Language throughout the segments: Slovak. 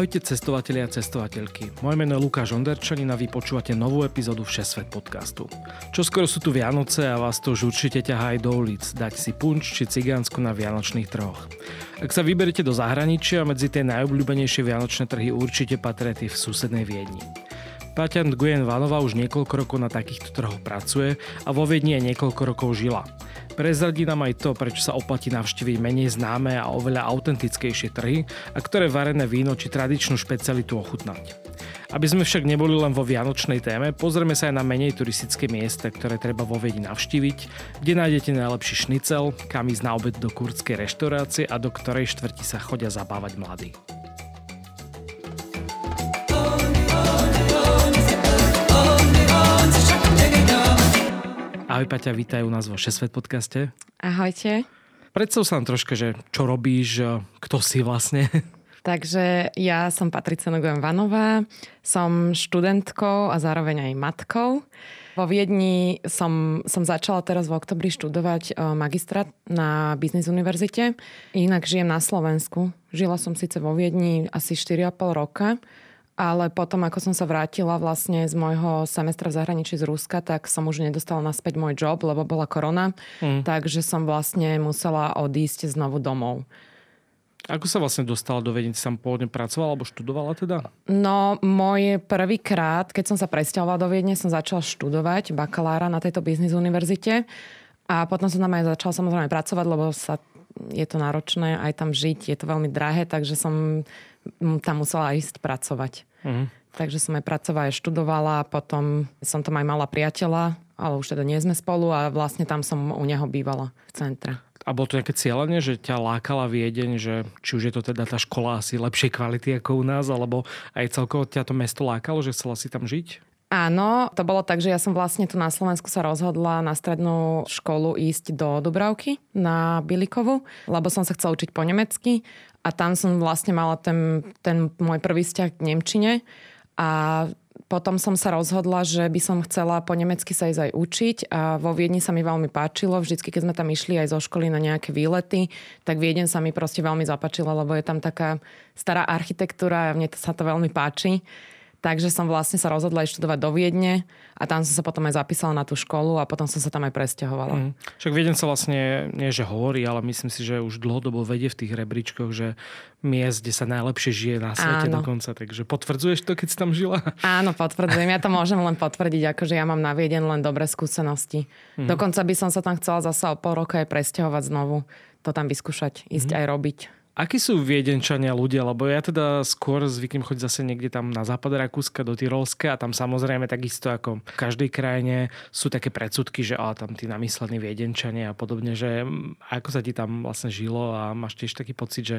Ahojte cestovatelia a cestovateľky. Moje meno je Lukáš Onderčanin a vy počúvate novú epizódu Všesvet podcastu. Čo skoro sú tu Vianoce a vás to už určite ťahá aj do ulic, dať si punč či cigánsku na vianočných trhoch. Ak sa vyberete do zahraničia, medzi tie najobľúbenejšie vianočné trhy určite patria v susednej Viedni. Paťa Nguyen Vanova už niekoľko rokov na takýchto trhoch pracuje a vo Viedni aj niekoľko rokov žila. Prezradí nám aj to, prečo sa oplatí navštíviť menej známe a oveľa autentickejšie trhy a ktoré varené víno či tradičnú špecialitu ochutnať. Aby sme však neboli len vo vianočnej téme, pozrieme sa aj na menej turistické miesta, ktoré treba vo Viedni navštíviť, kde nájdete najlepší šnicel, kam ísť na obed do kurdskej reštaurácie a do ktorej štvrti sa chodia zabávať mladí. Ahoj Paťa, vítaj u nás vo Šesvet podcaste. Ahojte. Predstav sa nám troška, že čo robíš, kto si vlastne. Takže ja som Patricia Noguem Vanová, som študentkou a zároveň aj matkou. Vo Viedni som, som začala teraz v oktobri študovať e, magistrát na Business univerzite. Inak žijem na Slovensku. Žila som síce vo Viedni asi 4,5 roka, ale potom, ako som sa vrátila vlastne z môjho semestra v zahraničí z Ruska, tak som už nedostala naspäť môj job, lebo bola korona. Mm. Takže som vlastne musela odísť znovu domov. Ako sa vlastne dostala do Viedne? Sam pôvodne pracovala alebo študovala teda? No, môj prvýkrát, keď som sa presťahovala do Viedne, som začala študovať bakalára na tejto biznis univerzite. A potom som tam aj začala samozrejme pracovať, lebo sa, je to náročné aj tam žiť, je to veľmi drahé, takže som tam musela ísť pracovať. Uh-huh. Takže som aj pracovala, aj študovala, potom som tam aj mala priateľa, ale už teda nie sme spolu a vlastne tam som u neho bývala v centre. A bolo to nejaké cieľenie, že ťa lákala Viedeň, že či už je to teda tá škola asi lepšej kvality ako u nás, alebo aj celkovo ťa to mesto lákalo, že chcela si tam žiť? Áno, to bolo tak, že ja som vlastne tu na Slovensku sa rozhodla na strednú školu ísť do Dubravky na Bilikovu, lebo som sa chcela učiť po nemecky a tam som vlastne mala ten, ten môj prvý vzťah k Nemčine a potom som sa rozhodla, že by som chcela po nemecky sa ísť aj učiť a vo Viedni sa mi veľmi páčilo. Vždycky, keď sme tam išli aj zo školy na nejaké výlety, tak Viedeň sa mi proste veľmi zapáčila, lebo je tam taká stará architektúra a mne sa to veľmi páči. Takže som vlastne sa rozhodla študovať do Viedne a tam som sa potom aj zapísala na tú školu a potom som sa tam aj presťahovala. Mm. Však Viedeň sa vlastne, nie že hovorí, ale myslím si, že už dlhodobo vedie v tých rebríčkoch, že miest, kde sa najlepšie žije na svete Áno. dokonca. Takže potvrdzuješ to, keď si tam žila? Áno, potvrdzujem. Ja to môžem len potvrdiť, akože ja mám na Viedeň len dobré skúsenosti. Mm. Dokonca by som sa tam chcela zase o pol roka aj presťahovať znovu. To tam vyskúšať, ísť mm. aj robiť. Akí sú viedenčania ľudia? Lebo ja teda skôr zvyknem chodiť zase niekde tam na západ Rakúska do Tyrolska a tam samozrejme takisto ako v každej krajine sú také predsudky, že á, tam tí namyslení viedenčania a podobne, že mm, ako sa ti tam vlastne žilo a máš tiež taký pocit, že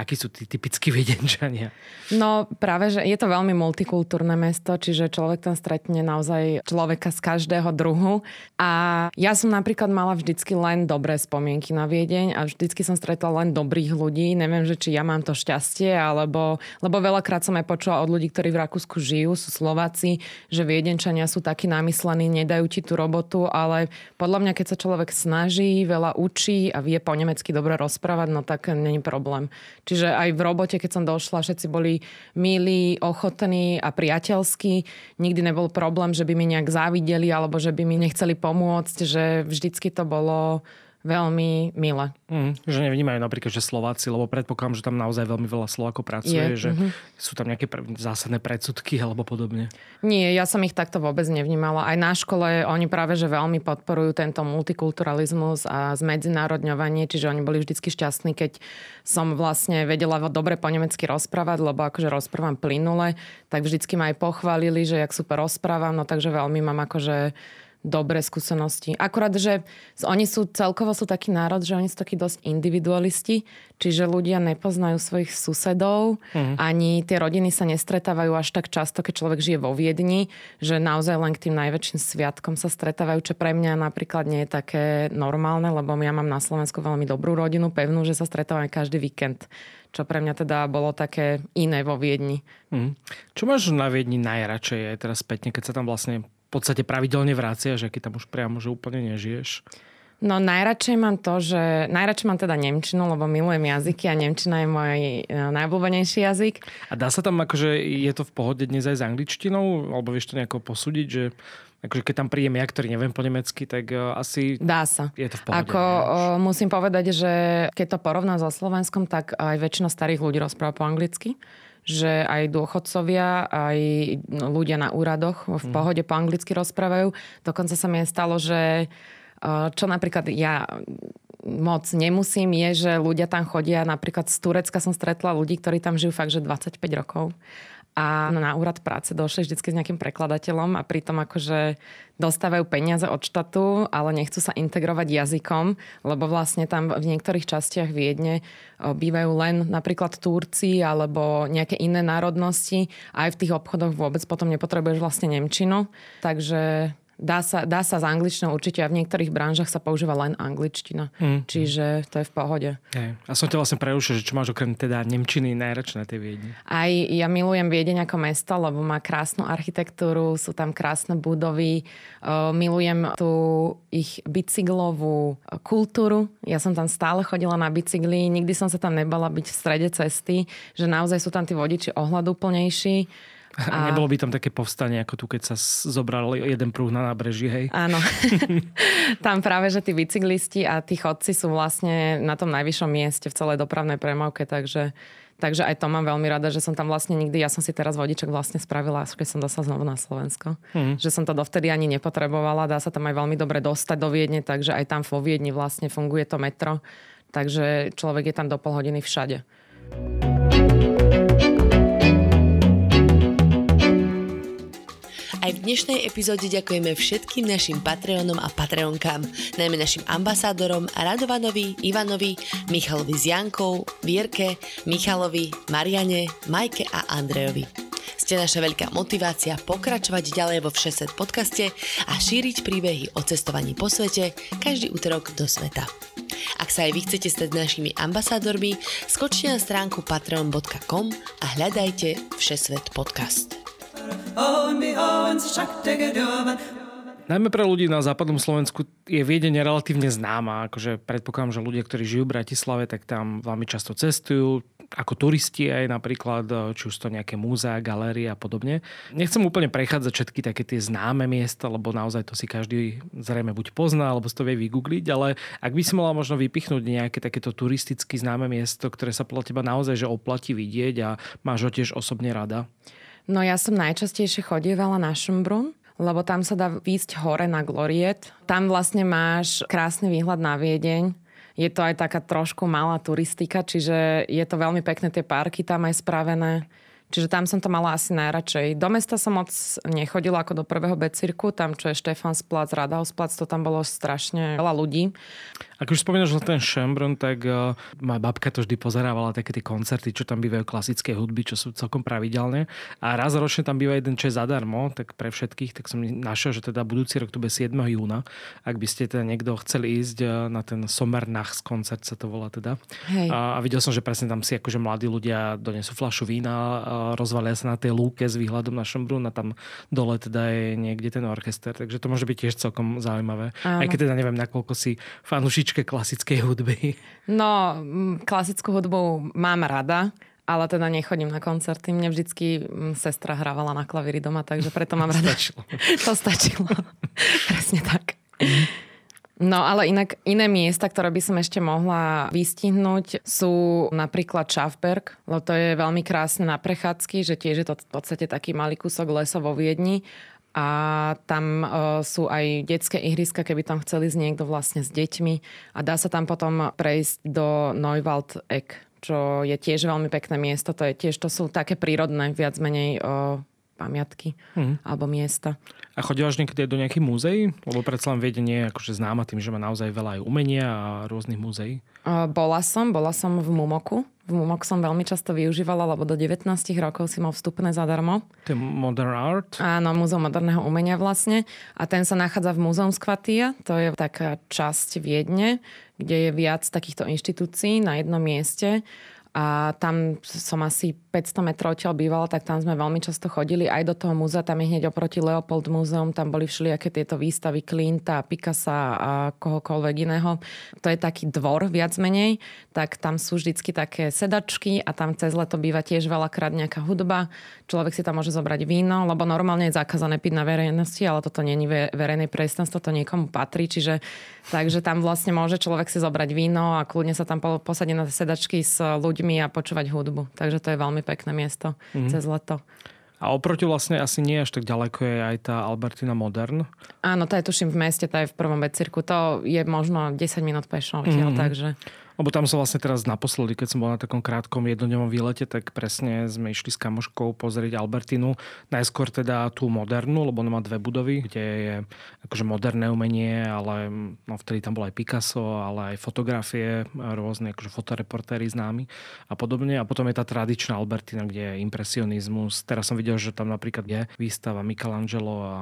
akí sú tí typickí viedenčania? No práve, že je to veľmi multikultúrne mesto, čiže človek tam stretne naozaj človeka z každého druhu a ja som napríklad mala vždycky len dobré spomienky na Viedeň a vždycky som stretla len dobrých ľudí neviem, že či ja mám to šťastie, alebo, lebo veľakrát som aj počula od ľudí, ktorí v Rakúsku žijú, sú Slováci, že viedenčania sú takí namyslení, nedajú ti tú robotu, ale podľa mňa, keď sa človek snaží, veľa učí a vie po nemecky dobre rozprávať, no tak není problém. Čiže aj v robote, keď som došla, všetci boli milí, ochotní a priateľskí. Nikdy nebol problém, že by mi nejak závideli alebo že by mi nechceli pomôcť, že vždycky to bolo veľmi milé. Mm, že nevnímajú napríklad, že Slováci, lebo predpokladám, že tam naozaj veľmi veľa Slovákov pracuje, je, že mm-hmm. sú tam nejaké zásadné predsudky alebo podobne. Nie, ja som ich takto vôbec nevnímala. Aj na škole oni práve, že veľmi podporujú tento multikulturalizmus a zmedzinárodňovanie, čiže oni boli vždycky šťastní, keď som vlastne vedela dobre po nemecky rozprávať, lebo akože rozprávam plynule, tak vždycky ma aj pochválili, že jak super rozprávam, no takže veľmi mám akože dobré skúsenosti. Akurát, že oni sú celkovo sú taký národ, že oni sú takí dosť individualisti, čiže ľudia nepoznajú svojich susedov, mm. ani tie rodiny sa nestretávajú až tak často, keď človek žije vo Viedni, že naozaj len k tým najväčším sviatkom sa stretávajú, čo pre mňa napríklad nie je také normálne, lebo ja mám na Slovensku veľmi dobrú rodinu, pevnú, že sa stretávame každý víkend čo pre mňa teda bolo také iné vo Viedni. Mm. Čo máš na Viedni najradšej aj teraz spätne, keď sa tam vlastne podstate pravidelne že keď tam už priamo že úplne nežiješ? No najradšej mám to, že najradšej mám teda Nemčinu, lebo milujem jazyky a Nemčina je môj e, najobľúbenejší jazyk. A dá sa tam akože, je to v pohode dnes aj s angličtinou? Alebo vieš to nejako posúdiť, že akože keď tam príjem ja, ktorý neviem po nemecky, tak uh, asi Dá sa. je to v pohode. Ako, uh, musím povedať, že keď to porovnám so Slovenskom, tak aj väčšina starých ľudí rozpráva po anglicky že aj dôchodcovia, aj ľudia na úradoch v mhm. pohode po anglicky rozprávajú. Dokonca sa mi stalo, že čo napríklad ja moc nemusím, je, že ľudia tam chodia. Napríklad z Turecka som stretla ľudí, ktorí tam žijú fakt, že 25 rokov a na úrad práce došli vždy s nejakým prekladateľom a pritom akože dostávajú peniaze od štátu, ale nechcú sa integrovať jazykom, lebo vlastne tam v niektorých častiach Viedne bývajú len napríklad Turci alebo nejaké iné národnosti. Aj v tých obchodoch vôbec potom nepotrebuješ vlastne Nemčinu. Takže Dá sa, dá sa s angličtinou určite a v niektorých branžach sa používa len angličtina. Mm. Čiže to je v pohode. Hey. A som ťa vlastne prerušil, že čo máš okrem teda Nemčiny najradšej na tej Viedni? Aj ja milujem Viedeň ako mesto, lebo má krásnu architektúru, sú tam krásne budovy. Uh, milujem tú ich bicyklovú kultúru. Ja som tam stále chodila na bicykli, nikdy som sa tam nebala byť v strede cesty, že naozaj sú tam tí vodiči ohľadúplnejší a... Nebolo by tam také povstanie, ako tu, keď sa zobral jeden prúh na nábreží, hej? Áno. tam práve, že tí bicyklisti a tí chodci sú vlastne na tom najvyššom mieste v celej dopravnej premávke, takže Takže aj to mám veľmi rada, že som tam vlastne nikdy, ja som si teraz vodičok vlastne spravila, keď som dostala znovu na Slovensko. Mm. Že som to dovtedy ani nepotrebovala, dá sa tam aj veľmi dobre dostať do Viedne, takže aj tam vo Viedni vlastne funguje to metro. Takže človek je tam do pol hodiny všade. Aj v dnešnej epizóde ďakujeme všetkým našim Patreonom a Patreonkám, najmä našim ambasádorom Radovanovi, Ivanovi, Michalovi z Jankou, Vierke, Michalovi, Mariane, Majke a Andrejovi. Ste naša veľká motivácia pokračovať ďalej vo Všeset podcaste a šíriť príbehy o cestovaní po svete každý útorok do sveta. Ak sa aj vy chcete stať našimi ambasádormi, skočte na stránku patreon.com a hľadajte Všesvet podcast. Najmä pre ľudí na západnom Slovensku je Viedeň relatívne známa. Akože predpokladám, že ľudia, ktorí žijú v Bratislave, tak tam veľmi často cestujú ako turisti aj napríklad, či už to nejaké múzea, galérie a podobne. Nechcem úplne prechádzať všetky také tie známe miesta, lebo naozaj to si každý zrejme buď pozná, alebo si to vie vygoogliť, ale ak by si mala možno vypichnúť nejaké takéto turisticky známe miesto, ktoré sa podľa teba naozaj že oplatí vidieť a máš ho tiež osobne rada. No ja som najčastejšie chodievala na Šumbrun, lebo tam sa dá výjsť hore na Gloriet. Tam vlastne máš krásny výhľad na Viedeň. Je to aj taká trošku malá turistika, čiže je to veľmi pekné, tie parky tam aj spravené. Čiže tam som to mala asi najradšej. Do mesta som moc nechodila ako do prvého becirku, tam čo je Štefansplac, Radausplac, to tam bolo strašne veľa ľudí. Ak už spomínaš na ten Schönbrunn, tak uh, moja babka to vždy pozerávala také tie koncerty, čo tam bývajú klasické hudby, čo sú celkom pravidelné. A raz ročne tam býva jeden čas zadarmo, tak pre všetkých, tak som našiel, že teda budúci rok to bude 7. júna. Ak by ste teda niekto chceli ísť uh, na ten Sommernachs koncert, sa to volá teda. Hej. A, a videl som, že presne tam si akože mladí ľudia donesú flašu vína, uh, rozvalia sa na tej lúke s výhľadom na Schönbrunn a tam dole teda je niekde ten orchester. Takže to môže byť tiež celkom zaujímavé. Áno. Aj keď teda neviem, nakoľko si fanúšič fanúšičke klasickej hudby? No, klasickú hudbu mám rada, ale teda nechodím na koncerty. Mne vždycky sestra hrávala na klavíri doma, takže preto mám rada. Stačilo. to stačilo. Presne tak. No ale inak iné miesta, ktoré by som ešte mohla vystihnúť, sú napríklad Schaffberg, lebo to je veľmi krásne na prechádzky, že tiež je to v podstate taký malý kúsok lesa vo Viedni a tam uh, sú aj detské ihriska, keby tam chceli ísť niekto vlastne s deťmi a dá sa tam potom prejsť do Neuwald Eck, čo je tiež veľmi pekné miesto. To je tiež, to sú také prírodné, viac menej uh, pamiatky mm. alebo miesta. A chodíš niekedy do nejakých múzeí? Lebo predsa len Viedeň je akože známa tým, že má naozaj veľa aj umenia a rôznych múzeí. Bola som, bola som v Mumoku. V Mumok som veľmi často využívala, lebo do 19 rokov si mal vstupné zadarmo. To je Modern Art? Áno, Múzeum moderného umenia vlastne. A ten sa nachádza v Múzeum Skvatia. To je taká časť Viedne, kde je viac takýchto inštitúcií na jednom mieste a tam som asi 500 metrov odtiaľ bývala, tak tam sme veľmi často chodili aj do toho múzea, tam je hneď oproti Leopold múzeum, tam boli všelijaké tieto výstavy Klinta, Picasa a kohokoľvek iného. To je taký dvor viac menej, tak tam sú vždycky také sedačky a tam cez leto býva tiež veľakrát nejaká hudba. Človek si tam môže zobrať víno, lebo normálne je zakázané piť na verejnosti, ale toto není verejné priestranstvo, to niekomu patrí, čiže takže tam vlastne môže človek si zobrať víno a kľudne sa tam posadiť na sedačky s ľuďmi ľuďmi a počúvať hudbu. Takže to je veľmi pekné miesto mm-hmm. cez leto. A oproti vlastne asi nie až tak ďaleko je aj tá Albertina Modern. Áno, tá je tuším v meste, tá je v prvom becirku. To je možno 10 minút pešo, mm-hmm. takže... Lebo tam som vlastne teraz naposledy, keď som bol na takom krátkom jednodňovom výlete, tak presne sme išli s kamoškou pozrieť Albertinu. Najskôr teda tú modernú, lebo ona má dve budovy, kde je akože moderné umenie, ale no, vtedy tam bol aj Picasso, ale aj fotografie, rôzne akože fotoreportéry známi a podobne. A potom je tá tradičná Albertina, kde je impresionizmus. Teraz som videl, že tam napríklad je výstava Michelangelo a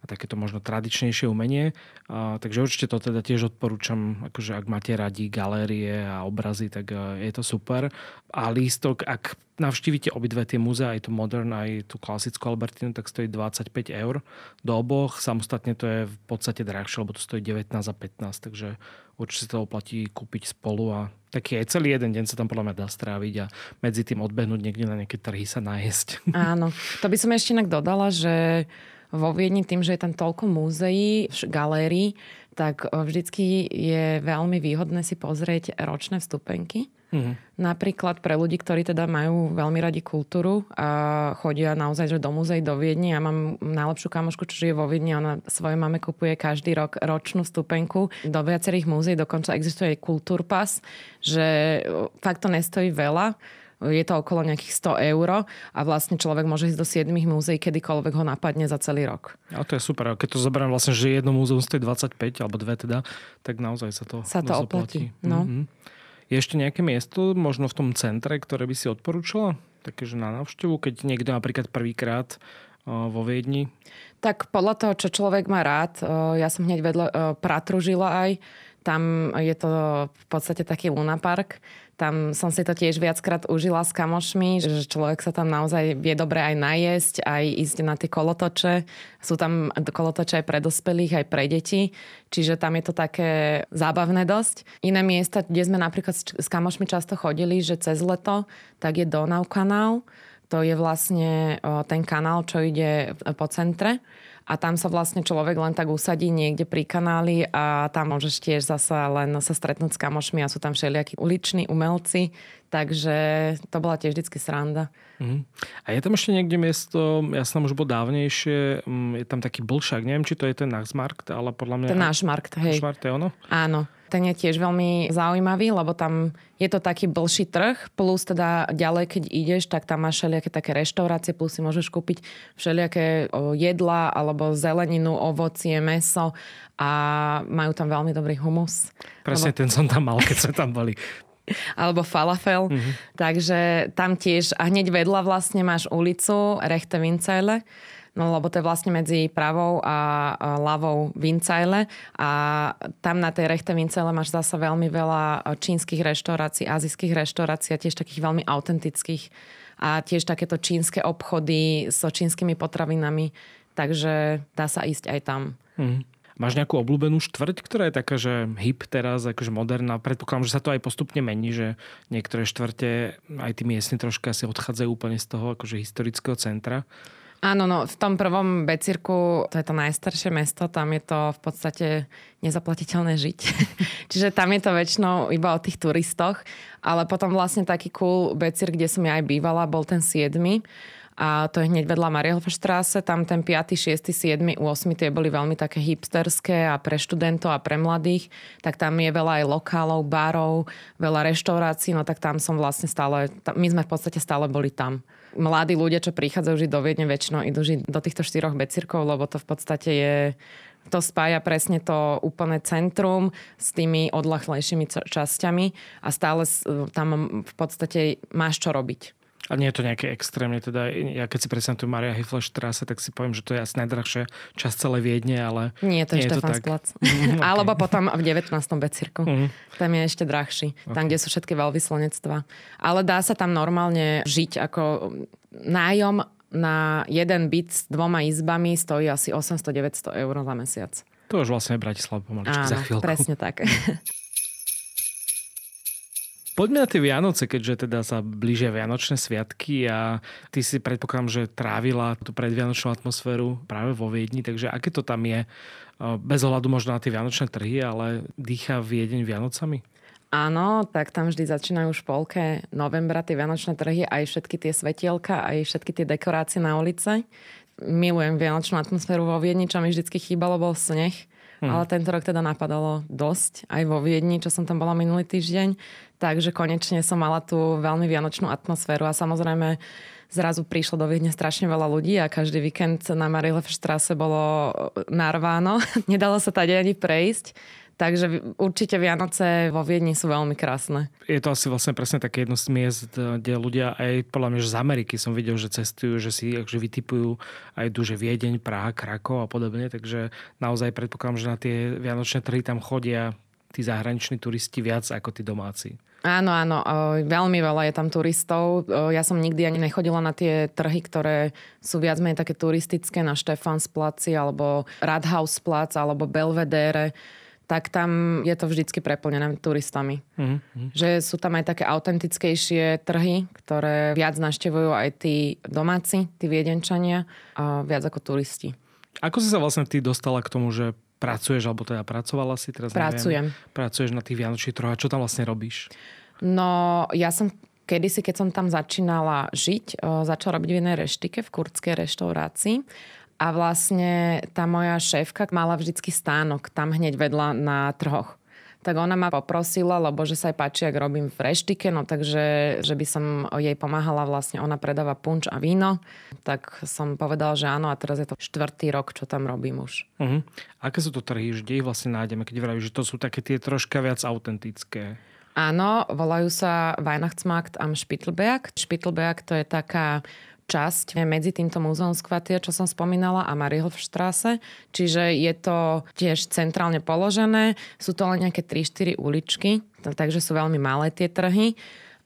a takéto možno tradičnejšie umenie. A, takže určite to teda tiež odporúčam, akože ak máte radi galérie a obrazy, tak e, je to super. A lístok, ak navštívite obidve tie múzea, aj tu modern, aj tú klasickú Albertinu, tak stojí 25 eur do oboch. Samostatne to je v podstate drahšie, lebo to stojí 19 a 15, takže určite sa to oplatí kúpiť spolu a taký aj celý jeden deň sa tam podľa mňa dá stráviť a medzi tým odbehnúť niekde na nejaké trhy sa nájsť. Áno, to by som ešte inak dodala, že vo Viedni tým, že je tam toľko múzeí, galérií, tak e, vždycky je veľmi výhodné si pozrieť ročné vstupenky. Mm-hmm. Napríklad pre ľudí, ktorí teda majú veľmi radi kultúru a chodia naozaj že do múzeí do Viedni. Ja mám najlepšiu kamošku, čo žije vo Viedni. Ona svojej mame kupuje každý rok ročnú vstupenku. Do viacerých múzeí dokonca existuje aj kultúrpas, že e, fakt to nestojí veľa je to okolo nejakých 100 eur a vlastne človek môže ísť do 7 múzeí, kedykoľvek ho napadne za celý rok. A to je super. Keď to zoberiem vlastne, že jedno múzeum stojí 25 alebo dve teda, tak naozaj sa to Sa to oplatí. No. Mm-hmm. Je ešte nejaké miesto, možno v tom centre, ktoré by si odporúčala? Takže na návštevu, keď niekto napríklad prvýkrát vo Viedni? Tak podľa toho, čo človek má rád, ja som hneď vedľa Pratružila aj, tam je to v podstate taký lunapark, tam som si to tiež viackrát užila s kamošmi, že človek sa tam naozaj vie dobre aj najesť, aj ísť na tie kolotoče. Sú tam kolotoče aj pre dospelých, aj pre deti. Čiže tam je to také zábavné dosť. Iné miesta, kde sme napríklad s kamošmi často chodili, že cez leto, tak je Donau kanál. To je vlastne ten kanál, čo ide po centre a tam sa vlastne človek len tak usadí niekde pri kanáli a tam môžeš tiež zasa len sa stretnúť s kamošmi a sú tam všelijakí uliční umelci, takže to bola tiež vždycky sranda. Mm. A je tam ešte niekde miesto, ja som tam už bol dávnejšie, mm, je tam taký blšak, neviem, či to je ten Naxmarkt, ale podľa mňa... Ten náš markt, hej. Náš je ono? Áno. Ten je tiež veľmi zaujímavý, lebo tam je to taký blší trh, plus teda ďalej, keď ideš, tak tam máš všelijaké také reštaurácie, plus si môžeš kúpiť všelijaké jedla, alebo zeleninu, ovocie, meso a majú tam veľmi dobrý humus. Presne lebo... ten som tam mal, keď sme tam boli alebo falafel. Mm-hmm. Takže tam tiež, a hneď vedľa vlastne máš ulicu Rechte Vincele, No lebo to je vlastne medzi pravou a ľavou Vincajle a tam na tej rechte Vincajle máš zasa veľmi veľa čínskych reštaurácií, azijských reštaurácií a tiež takých veľmi autentických a tiež takéto čínske obchody so čínskymi potravinami, takže dá sa ísť aj tam. Mm. Máš nejakú obľúbenú štvrť, ktorá je taká, že hip teraz, akože moderná? Predpokladám, že sa to aj postupne mení, že niektoré štvrte, aj tí miestni troška asi odchádzajú úplne z toho akože historického centra. Áno, no v tom prvom Becirku, to je to najstaršie mesto, tam je to v podstate nezaplatiteľné žiť. Čiže tam je to väčšinou iba o tých turistoch. Ale potom vlastne taký cool Becir, kde som ja aj bývala, bol ten 7. a to je hneď vedľa Marielfstrasse, tam ten 5., 6., 7., 8. tie boli veľmi také hipsterské a pre študentov a pre mladých, tak tam je veľa aj lokálov, barov, veľa reštaurácií, no tak tam som vlastne stále, my sme v podstate stále boli tam. Mladí ľudia, čo prichádzajú žiť do Viedne, väčšinou idú žiť do týchto štyroch becirkov, lebo to v podstate je to spája presne to úplné centrum s tými odlahlejšími časťami a stále tam v podstate máš čo robiť. A nie je to nejaké extrémne, teda ja keď si predstavím Maria Hifleš trase, tak si poviem, že to je asi najdrahšia časť celé Viedne, ale nie, to je Štefansplac. Mm, okay. Alebo potom v 19. Becirku. Mm. Tam je ešte drahší. Okay. Tam, kde sú všetky veľvyslanectva. Ale dá sa tam normálne žiť ako nájom na jeden byt s dvoma izbami stojí asi 800-900 eur za mesiac. To už vlastne je Bratislava pomaličky za chvíľku. presne tak. Poďme na tie Vianoce, keďže teda sa blížia Vianočné sviatky a ty si predpokladám, že trávila tú predvianočnú atmosféru práve vo Viedni, takže aké to tam je? Bez ohľadu možno na tie Vianočné trhy, ale dýcha Viedeň Vianocami? Áno, tak tam vždy začínajú už polke novembra tie Vianočné trhy, aj všetky tie svetielka, aj všetky tie dekorácie na ulice. Milujem Vianočnú atmosféru vo Viedni, čo mi vždy chýbalo, bol sneh. Hmm. Ale tento rok teda napadalo dosť, aj vo Viedni, čo som tam bola minulý týždeň. Takže konečne som mala tú veľmi vianočnú atmosféru a samozrejme zrazu prišlo do Viedne strašne veľa ľudí a každý víkend na Marilefstrasse bolo narváno. Nedalo sa tady ani prejsť. Takže určite Vianoce vo Viedni sú veľmi krásne. Je to asi vlastne presne také jedno z miest, kde ľudia aj podľa mňa, že z Ameriky som videl, že cestujú, že si akože vytipujú aj duže Viedeň, Praha, Krakov a podobne. Takže naozaj predpokladám, že na tie Vianočné trhy tam chodia tí zahraniční turisti viac ako tí domáci. Áno, áno, veľmi veľa je tam turistov. Ja som nikdy ani nechodila na tie trhy, ktoré sú viac menej také turistické na Štefansplaci alebo Radhausplac alebo Belvedere tak tam je to vždycky preplnené turistami. Mm-hmm. Že sú tam aj také autentickejšie trhy, ktoré viac naštevujú aj tí domáci, tí viedenčania a viac ako turisti. Ako si sa vlastne ty dostala k tomu, že pracuješ, alebo teda pracovala si teraz? Pracujem. Neviem, pracuješ na tých vianočných troch a čo tam vlastne robíš? No, ja som kedysi, keď som tam začínala žiť, začala robiť v jednej reštike v kurdskej reštaurácii a vlastne tá moja šéfka mala vždycky stánok tam hneď vedľa na trhoch. Tak ona ma poprosila, lebo že sa aj páči, ak robím v reštike, no takže, že by som jej pomáhala vlastne, ona predáva punč a víno. Tak som povedal, že áno a teraz je to štvrtý rok, čo tam robím už. Uh-huh. Aké sú to trhy, kde ich vlastne nájdeme, keď vravíš, že to sú také tie troška viac autentické? Áno, volajú sa Weihnachtsmarkt am Spittelberg. Spittelberg to je taká časť medzi týmto múzeum Skvatia, čo som spomínala, a Mariehofstrasse. Čiže je to tiež centrálne položené. Sú to len nejaké 3-4 uličky, takže sú veľmi malé tie trhy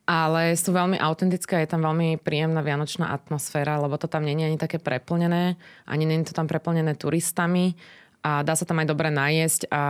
ale sú veľmi autentické, je tam veľmi príjemná vianočná atmosféra, lebo to tam je ani také preplnené, ani je to tam preplnené turistami a dá sa tam aj dobre najesť a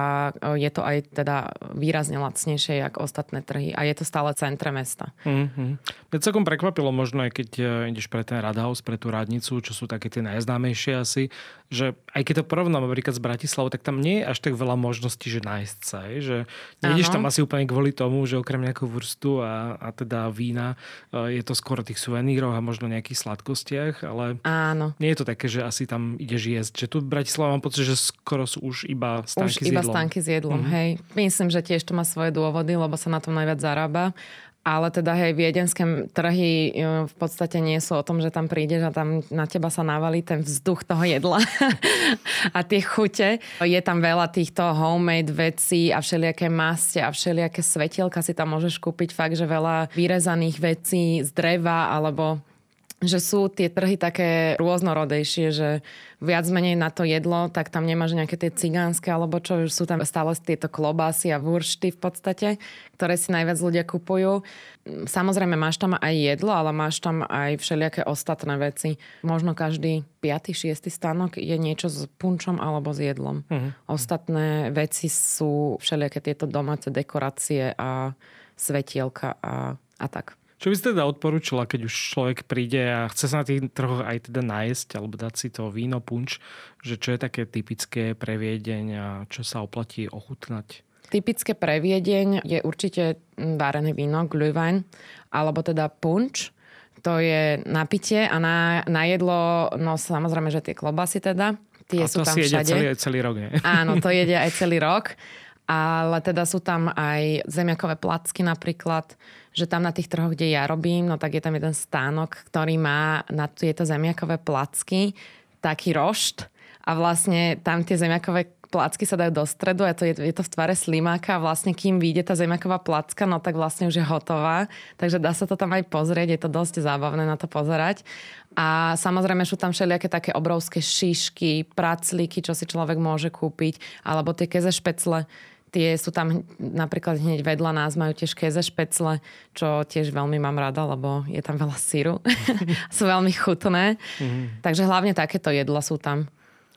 je to aj teda výrazne lacnejšie ako ostatné trhy a je to stále centre mesta. Mm-hmm. Mňa celkom prekvapilo možno aj keď e, ideš pre ten Radhaus, pre tú radnicu, čo sú také tie najznámejšie asi, že aj keď to porovnám napríklad s Bratislavou, tak tam nie je až tak veľa možností, že nájsť sa. Je, že nejdeš tam asi úplne kvôli tomu, že okrem nejakú vrstu a, a teda vína e, je to skôr o tých suveníroch a možno nejakých sladkostiach, ale Áno. nie je to také, že asi tam ideš jesť. Že tu Bratislava mám pocit, že skoro sú už iba stánky už s jedlom. iba stánky s jedlom, mm-hmm. hej. Myslím, že tiež to má svoje dôvody, lebo sa na tom najviac zarába. Ale teda hej, viedenské trhy e, v podstate nie sú o tom, že tam prídeš a tam na teba sa navalí ten vzduch toho jedla a tie chute. Je tam veľa týchto homemade vecí a všelijaké maste a všelijaké svetielka si tam môžeš kúpiť fakt, že veľa vyrezaných vecí z dreva alebo že sú tie trhy také rôznorodejšie, že viac menej na to jedlo, tak tam nemáš nejaké tie cigánske, alebo čo, sú tam stále tieto klobásy a vuršty v podstate, ktoré si najviac ľudia kupujú. Samozrejme, máš tam aj jedlo, ale máš tam aj všelijaké ostatné veci. Možno každý 5. 6. stanok je niečo s punčom alebo s jedlom. Uh-huh. Ostatné veci sú všelijaké tieto domáce dekorácie a svetielka a, a tak. Čo by si teda odporúčala, keď už človek príde a chce sa na tých trhoch aj teda nájsť alebo dať si to víno, punč, že čo je také typické pre Viedeň a čo sa oplatí ochutnať? Typické pre Viedeň je určite varené víno, glühwein, alebo teda punč, To je napitie a na, na jedlo, no samozrejme, že tie klobasy teda. Tie a sú to tam si všade. celý, celý rok, nie? Áno, to jedia aj celý rok. Ale teda sú tam aj zemiakové placky napríklad, že tam na tých trhoch, kde ja robím, no tak je tam jeden stánok, ktorý má na tieto zemiakové placky taký rošt a vlastne tam tie zemiakové placky sa dajú do stredu a to je, je to v tvare slimáka a vlastne kým vyjde tá zemiaková placka, no tak vlastne už je hotová. Takže dá sa to tam aj pozrieť, je to dosť zábavné na to pozerať. A samozrejme sú tam všelijaké také obrovské šišky, praclíky, čo si človek môže kúpiť, alebo tie keze špecle, tie sú tam napríklad hneď vedľa nás, majú tiež keze špecle, čo tiež veľmi mám rada, lebo je tam veľa síru. sú veľmi chutné. Mm-hmm. Takže hlavne takéto jedla sú tam.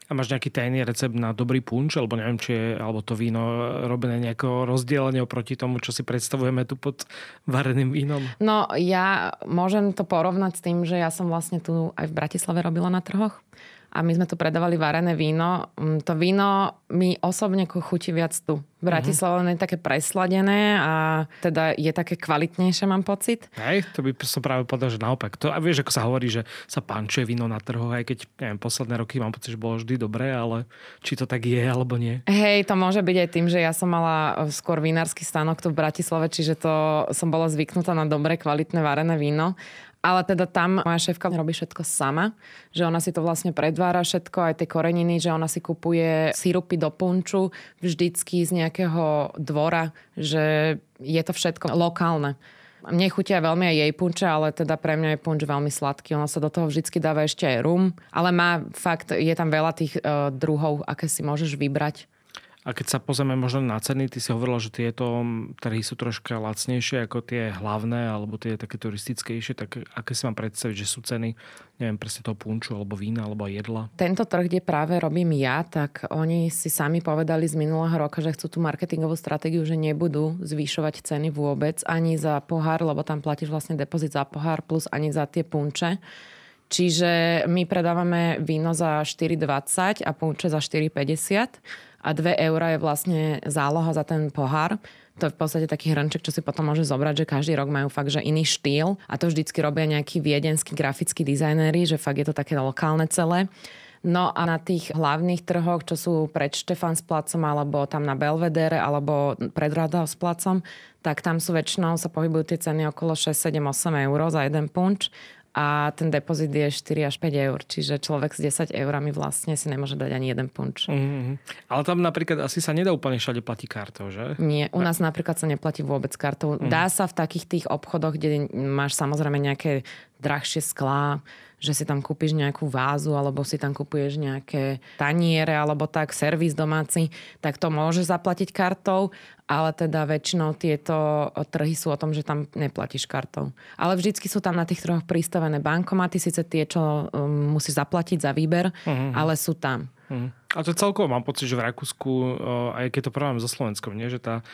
A máš nejaký tajný recept na dobrý punč, alebo neviem, či je alebo to víno robené nejako rozdielne oproti tomu, čo si predstavujeme tu pod vareným vínom? No ja môžem to porovnať s tým, že ja som vlastne tu aj v Bratislave robila na trhoch a my sme tu predávali varené víno. Mm, to víno mi osobne chutí viac tu. V Bratislave mm-hmm. je také presladené a teda je také kvalitnejšie, mám pocit. Hej, to by som práve povedal, že naopak. To, a vieš, ako sa hovorí, že sa pančuje víno na trhoch, aj keď neviem, posledné roky mám pocit, že bolo vždy dobré, ale či to tak je, alebo nie. Hej, to môže byť aj tým, že ja som mala skôr vinársky stánok tu v Bratislave, čiže to som bola zvyknutá na dobré, kvalitné varené víno. Ale teda tam moja šéfka robí všetko sama, že ona si to vlastne predvára všetko, aj tie koreniny, že ona si kupuje sírupy do punču vždycky z nejakého dvora, že je to všetko lokálne. Mne chutia veľmi aj jej punče, ale teda pre mňa je punč veľmi sladký. Ono sa do toho vždycky dáva ešte aj rum, ale má fakt, je tam veľa tých uh, druhov, aké si môžeš vybrať. A keď sa pozrieme možno na ceny, ty si hovorila, že tieto trhy sú troška lacnejšie ako tie hlavné alebo tie také turistickejšie, tak aké si mám predstaviť, že sú ceny, neviem, presne toho punču alebo vína alebo jedla? Tento trh, kde práve robím ja, tak oni si sami povedali z minulého roka, že chcú tú marketingovú stratégiu, že nebudú zvyšovať ceny vôbec ani za pohár, lebo tam platíš vlastne depozit za pohár plus ani za tie punče. Čiže my predávame víno za 4,20 a punče za 4,50 a 2 eurá je vlastne záloha za ten pohár. To je v podstate taký hrnček, čo si potom môže zobrať, že každý rok majú fakt, že iný štýl a to vždycky robia nejakí viedenskí grafickí dizajnéri, že fakt je to také lokálne celé. No a na tých hlavných trhoch, čo sú pred Štefans placom alebo tam na Belvedere alebo pred s placom, tak tam sú väčšinou sa pohybujú tie ceny okolo 6, 7, 8 eur za jeden punč a ten depozit je 4 až 5 eur, čiže človek s 10 eurami vlastne si nemôže dať ani jeden punč. Mm-hmm. Ale tam napríklad asi sa nedá úplne všade platiť kartou, že? Nie, u nás napríklad sa neplatí vôbec kartou. Mm. Dá sa v takých tých obchodoch, kde máš samozrejme nejaké drahšie sklá, že si tam kúpiš nejakú vázu alebo si tam kupuješ nejaké taniere alebo tak, servis domáci, tak to môžeš zaplatiť kartou, ale teda väčšinou tieto trhy sú o tom, že tam neplatíš kartou. Ale vždycky sú tam na tých trhoch pristavené bankomaty, síce tie, čo um, musíš zaplatiť za výber, uh-huh. ale sú tam. Uh-huh. A to celkovo mám pocit, že v Rakúsku, aj keď to porovnám so Slovenskom, nie? že tá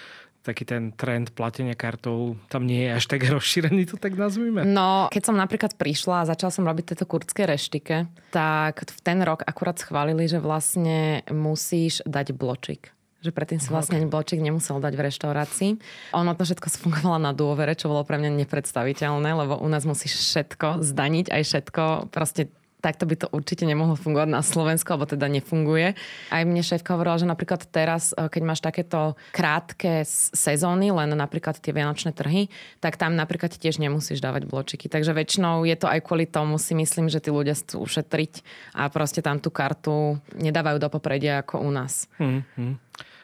taký ten trend platenia kartou tam nie je až tak rozšírený, to tak nazvime? No, keď som napríklad prišla a začala som robiť tieto kurdské reštike, tak v ten rok akurát schválili, že vlastne musíš dať bločik že predtým si vlastne ani bločík nemusel dať v reštaurácii. Ono to všetko fungovalo na dôvere, čo bolo pre mňa nepredstaviteľné, lebo u nás musíš všetko zdaniť, aj všetko, proste takto by to určite nemohlo fungovať na Slovensku, alebo teda nefunguje. Aj mne šéfka hovorila, že napríklad teraz, eh, keď máš takéto krátke sezóny, len napríklad tie vianočné trhy, tak tam napríklad tiež nemusíš dávať bločiky. Takže väčšinou je to aj kvôli tomu, si myslím, že tí ľudia chcú ušetriť a proste tam tú kartu nedávajú do popredia ako u nás. Mm-hmm.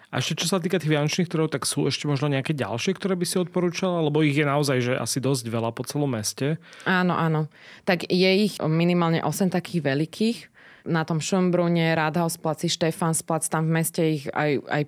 A ešte čo sa týka tých vianočných trhov, tak sú ešte možno nejaké ďalšie, ktoré by si odporúčala? Lebo ich je naozaj že asi dosť veľa po celom meste. Áno, áno. Tak je ich minimálne 8 takých veľkých na tom Schönbrunne, Rathausplaci, Štefansplac, tam v meste ich aj, aj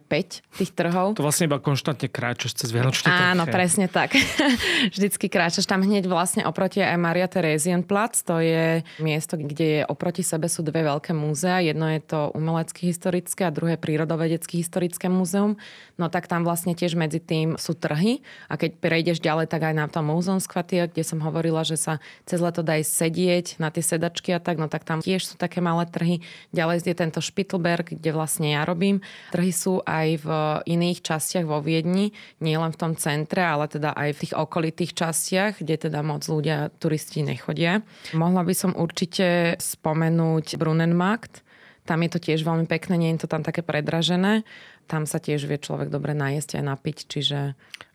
5 tých trhov. To vlastne iba konštantne kráčaš cez Vianočný trh. Áno, presne tak. Vždycky kráčaš tam hneď vlastne oproti aj Maria Theresienplatz. To je miesto, kde je oproti sebe sú dve veľké múzea. Jedno je to umelecky historické a druhé prírodovedecky historické múzeum. No tak tam vlastne tiež medzi tým sú trhy. A keď prejdeš ďalej, tak aj na tom Muzeumskvartier, kde som hovorila, že sa cez leto dá sedieť na tie sedačky a tak, no tak tam tiež sú také malé trhy. Ďalej je tento Spittelberg, kde vlastne ja robím. Trhy sú aj v iných častiach vo Viedni, nie len v tom centre, ale teda aj v tých okolitých častiach, kde teda moc ľudia, turisti nechodia. Mohla by som určite spomenúť Brunenmarkt, tam je to tiež veľmi pekné, nie je to tam také predražené. Tam sa tiež vie človek dobre najesť aj napiť, čiže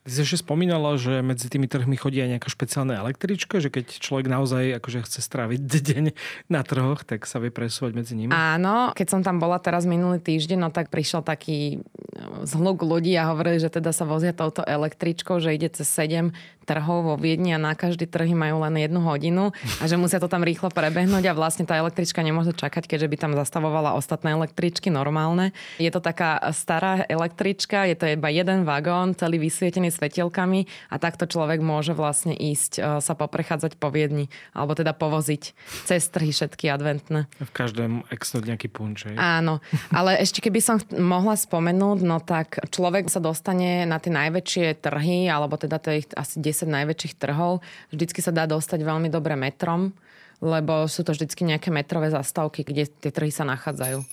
Ty si ešte spomínala, že medzi tými trhmi chodí aj nejaká špeciálna električka, že keď človek naozaj akože chce stráviť deň na trhoch, tak sa vie presúvať medzi nimi. Áno, keď som tam bola teraz minulý týždeň, no tak prišiel taký no, zhluk ľudí a hovorili, že teda sa vozia touto električkou, že ide cez 7 trhov vo Viedni a na každý trhy majú len jednu hodinu a že musia to tam rýchlo prebehnúť a vlastne tá električka nemôže čakať, keďže by tam zastavovala ostatné električky normálne. Je to taká stará električka, je to iba jeden vagón, celý vysvietený svetielkami a takto človek môže vlastne ísť e, sa poprechádzať po Viedni alebo teda povoziť cez trhy všetky adventné. V každém exnúť nejaký punč. Áno, ale ešte keby som mohla spomenúť, no tak človek sa dostane na tie najväčšie trhy, alebo teda to je asi 10 najväčších trhov. Vždycky sa dá dostať veľmi dobre metrom, lebo sú to vždycky nejaké metrové zastávky, kde tie trhy sa nachádzajú.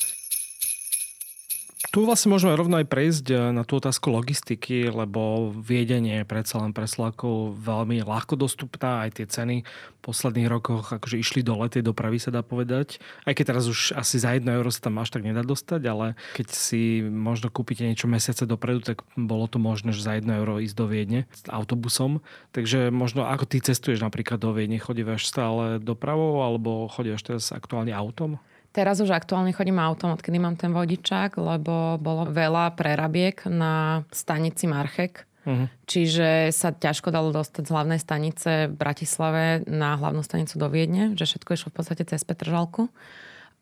Tu vlastne môžeme rovno aj prejsť eh, na tú otázku logistiky, lebo viedenie je predsa len pre Slovákov veľmi ľahko dostupná, aj tie ceny v posledných rokoch akože išli dole, tie dopravy sa dá povedať. Aj keď teraz už asi za 1 euro sa tam až tak nedá dostať, ale keď si možno kúpite niečo mesiace dopredu, tak bolo to možné, že za 1 euro ísť do Viedne s autobusom. Takže možno ako ty cestuješ napríklad do Viedne, chodíš stále dopravou alebo chodíš teraz aktuálne autom? Teraz už aktuálne chodím autom, odkedy mám ten vodičák, lebo bolo veľa prerabiek na stanici Marchek. Uh-huh. Čiže sa ťažko dalo dostať z hlavnej stanice v Bratislave na hlavnú stanicu do Viedne, že všetko išlo v podstate cez Petržalku.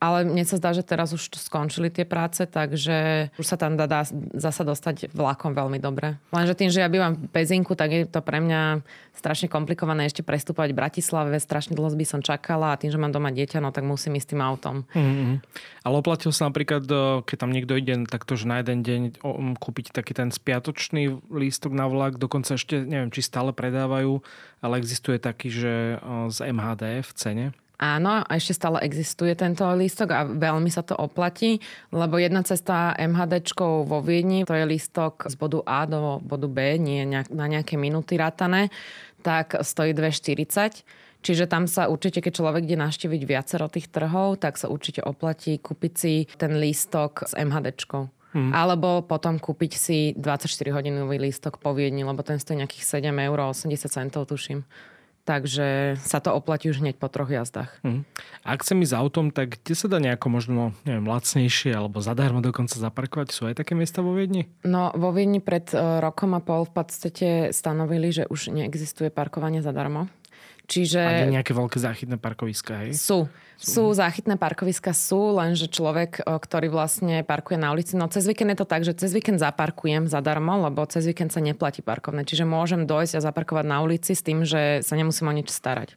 Ale mne sa zdá, že teraz už skončili tie práce, takže už sa tam dá, dá zasa dostať vlakom veľmi dobre. Lenže tým, že ja bývam v Pezinku, tak je to pre mňa strašne komplikované ešte prestúpať v Bratislave. Strašne dlho by som čakala a tým, že mám doma dieťa, no tak musím ísť tým autom. Mm-hmm. Ale oplatil sa napríklad, e, keď tam niekto ide takto, že na jeden deň kúpiť taký ten spiatočný lístok na vlak, dokonca ešte, neviem, či stále predávajú, ale existuje taký, že e, z MHD v cene. Áno, a ešte stále existuje tento lístok a veľmi sa to oplatí, lebo jedna cesta MHDčkou vo Viedni, to je lístok z bodu A do bodu B, nie na nejaké minúty rátané, tak stojí 2,40. Čiže tam sa určite, keď človek ide naštíviť viacero tých trhov, tak sa určite oplatí kúpiť si ten lístok s MHDčkou. Hmm. Alebo potom kúpiť si 24-hodinový lístok po Viedni, lebo ten stojí nejakých 7 eur 80 centov, tuším. Takže sa to oplatí už hneď po troch jazdách. Mm. Ak chcem ísť autom, tak kde sa dá nejako možno neviem, lacnejšie alebo zadarmo dokonca zaparkovať? Sú aj také miesta vo Viedni? No vo Viedni pred uh, rokom a pol v podstate stanovili, že už neexistuje parkovanie zadarmo. Čiže... A nejaké veľké záchytné parkoviska, hej? Sú. Sú záchytné parkoviska, sú, lenže človek, ktorý vlastne parkuje na ulici, no cez víkend je to tak, že cez víkend zaparkujem zadarmo, lebo cez víkend sa neplatí parkovné. Čiže môžem dojsť a zaparkovať na ulici s tým, že sa nemusím o nič starať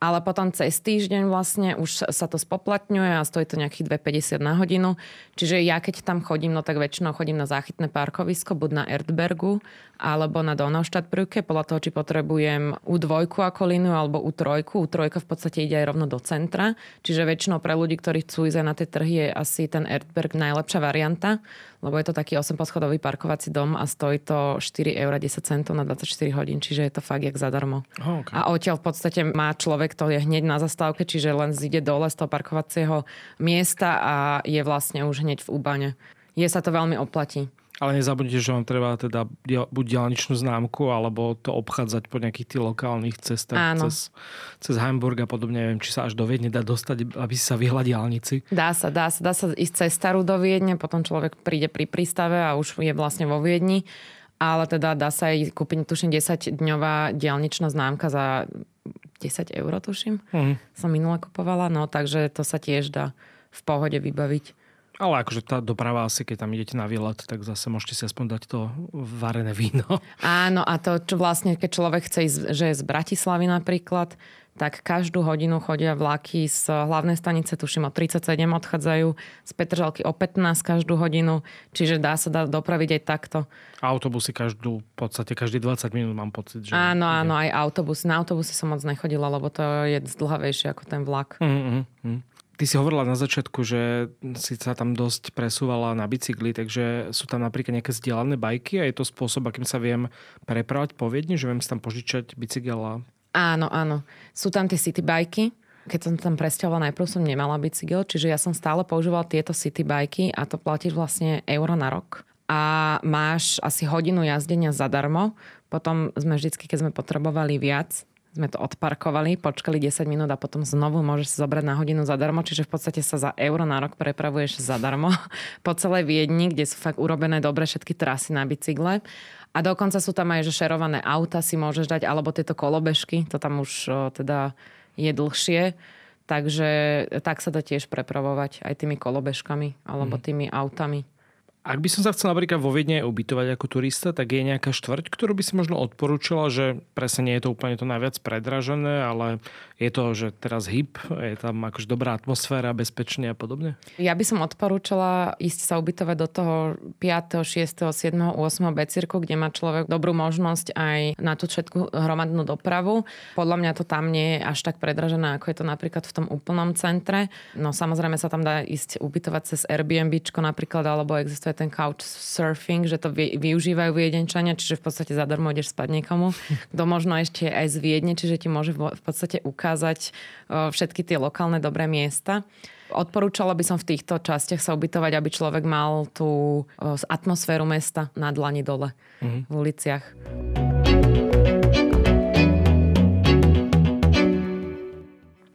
ale potom cez týždeň vlastne už sa to spoplatňuje a stojí to nejakých 2,50 na hodinu. Čiže ja keď tam chodím, no tak väčšinou chodím na záchytné parkovisko, buď na Erdbergu, alebo na Donaustadtbrücke, podľa toho, či potrebujem u dvojku ako líniu alebo u trojku. U trojka v podstate ide aj rovno do centra, čiže väčšinou pre ľudí, ktorí chcú ísť na tie trhy, je asi ten Erdberg najlepšia varianta, lebo je to taký 8-poschodový parkovací dom a stojí to 4 eur 10 centov na 24 hodín, čiže je to fakt jak zadarmo. Oh, okay. A odtiaľ v podstate má človek, to je hneď na zastávke, čiže len zíde dole z toho parkovacieho miesta a je vlastne už hneď v úbane. Je sa to veľmi oplatí. Ale nezabudnite, že vám treba teda buď diálničnú známku, alebo to obchádzať po nejakých tých lokálnych cestách Áno. cez, cez Hamburg a podobne. Neviem, či sa až do Viedne dá dostať, aby sa vyhľa diálnici. Dá sa, dá sa, dá sa ísť cez starú do Viedne, potom človek príde pri prístave a už je vlastne vo Viedni. Ale teda dá sa aj kúpiť, tuším, 10-dňová diálničná známka za 10 eur, tuším. Mm. Som minule kupovala, no takže to sa tiež dá v pohode vybaviť. Ale akože tá doprava asi, keď tam idete na výlet, tak zase môžete si aspoň dať to varené víno. Áno, a to čo vlastne, keď človek chce ísť, že je z Bratislavy napríklad, tak každú hodinu chodia vlaky z hlavnej stanice, tuším o 37 odchádzajú, z Petržalky o 15 každú hodinu, čiže dá sa dá dopraviť aj takto. Autobusy každú, v podstate každý 20 minút mám pocit, že... Áno, ide. áno, aj autobusy. Na autobusy som moc nechodila, lebo to je zdlhavejšie ako ten vlak. Mm-hmm. Ty si hovorila na začiatku, že si sa tam dosť presúvala na bicykli, takže sú tam napríklad nejaké zdieľané bajky a je to spôsob, akým sa viem prepravať po Viedni, že viem si tam požičať bicykel a... Áno, áno. Sú tam tie city bajky, keď som tam presťahovala, najprv som nemala bicykel, čiže ja som stále používala tieto city bajky a to platíš vlastne euro na rok. A máš asi hodinu jazdenia zadarmo. Potom sme vždycky, keď sme potrebovali viac, sme to odparkovali, počkali 10 minút a potom znovu môžeš si zobrať na hodinu zadarmo, čiže v podstate sa za euro na rok prepravuješ zadarmo po celej Viedni, kde sú fakt urobené dobre všetky trasy na bicykle. A dokonca sú tam aj, že šerované auta si môžeš dať, alebo tieto kolobežky, to tam už o, teda je dlhšie. Takže tak sa dá tiež prepravovať aj tými kolobežkami alebo mhm. tými autami. Ak by som sa chcel napríklad vo Viedne ubytovať ako turista, tak je nejaká štvrť, ktorú by si možno odporúčala, že presne nie je to úplne to najviac predražené, ale je to, že teraz hip, je tam akože dobrá atmosféra, bezpečne a podobne? Ja by som odporúčala ísť sa ubytovať do toho 5., 6., 7., 8. becírku, kde má človek dobrú možnosť aj na tú všetku hromadnú dopravu. Podľa mňa to tam nie je až tak predražené, ako je to napríklad v tom úplnom centre. No samozrejme sa tam dá ísť ubytovať cez Airbnb napríklad, alebo existuje je ten couch surfing, že to využívajú viedenčania, čiže v podstate zadarmo ideš spať niekomu, kto možno ešte aj z Viedne, čiže ti môže v podstate ukázať všetky tie lokálne dobré miesta. Odporúčala by som v týchto častiach sa ubytovať, aby človek mal tú atmosféru mesta na dlani dole mm-hmm. v uliciach.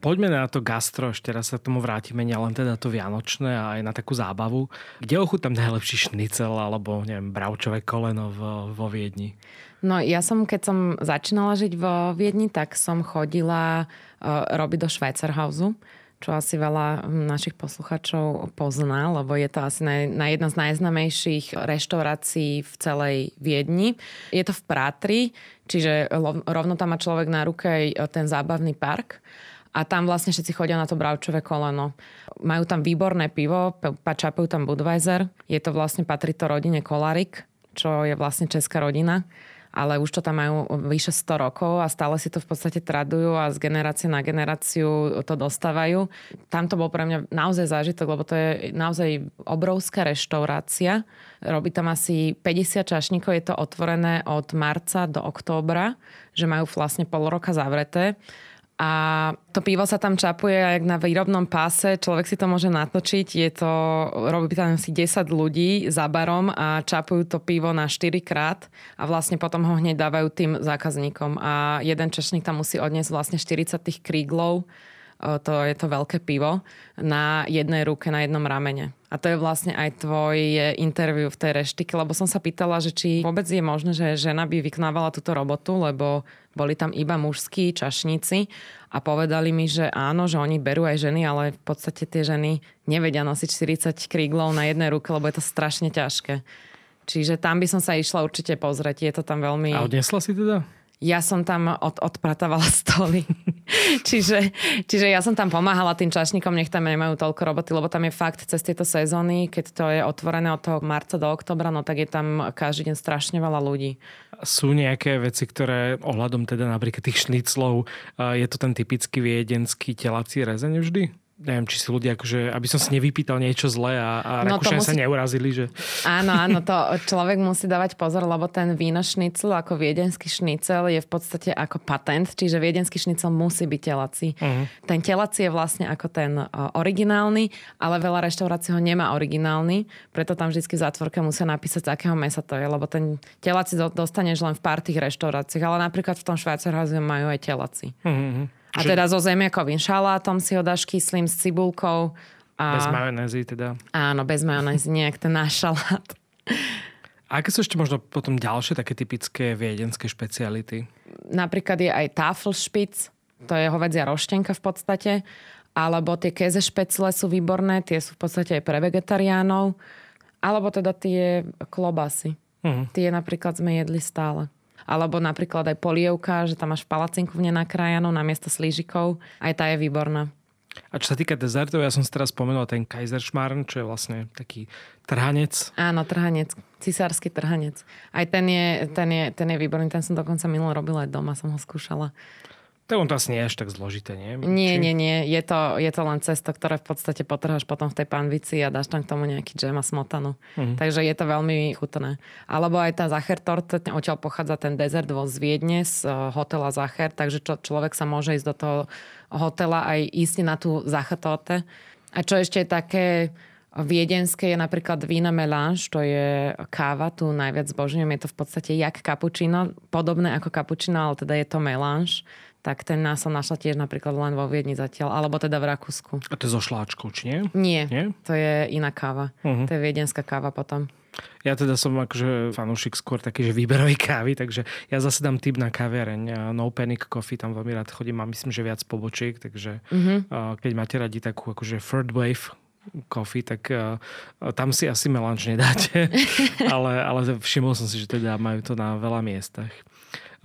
Poďme na to gastro, ešte raz sa k tomu vrátime, nielen teda to vianočné a aj na takú zábavu. Kde ochutám najlepší šnicel alebo neviem, bravčové koleno vo, vo Viedni? No ja som, keď som začínala žiť vo Viedni, tak som chodila uh, robiť do Schweizerhausu čo asi veľa našich posluchačov pozná, lebo je to asi na, na jedna z najznamejších reštaurácií v celej Viedni. Je to v Prátri, čiže rovno tam má človek na ruke aj ten zábavný park. A tam vlastne všetci chodia na to bravčové koleno. Majú tam výborné pivo, čapujú tam Budweiser. Je to vlastne, patrí to rodine Kolarik, čo je vlastne česká rodina ale už to tam majú vyše 100 rokov a stále si to v podstate tradujú a z generácie na generáciu to dostávajú. Tam to bol pre mňa naozaj zážitok, lebo to je naozaj obrovská reštaurácia. Robí tam asi 50 čašníkov, je to otvorené od marca do októbra, že majú vlastne pol roka zavreté a to pivo sa tam čapuje aj na výrobnom páse, človek si to môže natočiť, je to, robí tam asi 10 ľudí za barom a čapujú to pivo na 4 krát a vlastne potom ho hneď dávajú tým zákazníkom a jeden čašník tam musí odniesť vlastne 40 tých kríglov, to je to veľké pivo, na jednej ruke, na jednom ramene. A to je vlastne aj tvoj interview v tej reštike, lebo som sa pýtala, že či vôbec je možné, že žena by vykonávala túto robotu, lebo boli tam iba mužskí čašníci a povedali mi, že áno, že oni berú aj ženy, ale v podstate tie ženy nevedia nosiť 40 kríglov na jednej ruke, lebo je to strašne ťažké. Čiže tam by som sa išla určite pozrieť. Je to tam veľmi... A odnesla si teda? Ja som tam od, odpratovala stoly. čiže, čiže ja som tam pomáhala tým čašníkom, nech tam nemajú toľko roboty, lebo tam je fakt cez tieto sezóny, keď to je otvorené od toho marca do oktobra, no tak je tam každý deň strašne veľa ľudí. Sú nejaké veci, ktoré ohľadom teda napríklad tých šniclov, je to ten typický viedenský telací rezeň vždy? Neviem, či si ľudia, akože, aby som si nevypýtal niečo zlé a, a no musí... sa neurazili, že... Áno, áno, to človek musí dávať pozor, lebo ten víno šnicel ako viedenský šnicel je v podstate ako patent, čiže viedenský šnicel musí byť telací. Uh-huh. Ten telací je vlastne ako ten originálny, ale veľa reštaurácií ho nemá originálny, preto tam vždy v zátvorke musia napísať, z akého mesa to je, lebo ten telací dostaneš len v pár tých reštauráciách, ale napríklad v tom Švajcarháze majú aj telací. Uh-huh. A že... teda so zemiakovým šalátom si ho dáš kyslým s cibulkou. A... Bez majonézy teda. Áno, bez majonézy, nejak ten náš šalát. A aké sú ešte možno potom ďalšie také typické viedenské špeciality? Napríklad je aj tafelšpic, to je hovedzia roštenka v podstate, alebo tie keze špecle sú výborné, tie sú v podstate aj pre vegetariánov, alebo teda tie klobasy. Uh-huh. Tie napríklad sme jedli stále. Alebo napríklad aj polievka, že tam máš palacinku v nenakrájanú na miesto slížikov. Aj tá je výborná. A čo sa týka dezertov, ja som si teraz spomenul ten Kaiserschmarrn, čo je vlastne taký trhanec. Áno, trhanec. Cisársky trhanec. Aj ten je, ten je, ten je výborný, ten som dokonca minulo robila aj doma, som ho skúšala. To on to asi nie je až tak zložité, nie? Nie, Či... nie, nie. Je to, je to len cesto, ktoré v podstate potrháš potom v tej panvici a dáš tam k tomu nejaký džem a smotanu. Uh-huh. Takže je to veľmi chutné. Alebo aj tá Zacher Torte, odtiaľ pochádza ten dezert vo z Viedne z uh, hotela Zacher, takže čo, človek sa môže ísť do toho hotela aj ísť na tú Zacher Torte. A čo ešte je také viedenské je napríklad vína melange, to je káva, tu najviac zbožňujem. Je to v podstate jak kapučino, podobné ako kapučino, ale teda je to melange tak ten nás som našla tiež napríklad len vo Viedni zatiaľ, alebo teda v Rakúsku. A to je so šláčkou, či nie? Nie, nie? to je iná káva. Uh-huh. To je viedenská káva potom. Ja teda som akože fanúšik skôr taký, že výberovej kávy, takže ja zase dám tip na kaviareň. No Panic Coffee, tam veľmi rád chodím, mám myslím, že viac pobočiek, takže uh-huh. keď máte radi takú akože third wave coffee, tak uh, tam si asi melanč nedáte. ale, ale všimol som si, že teda majú to na veľa miestach.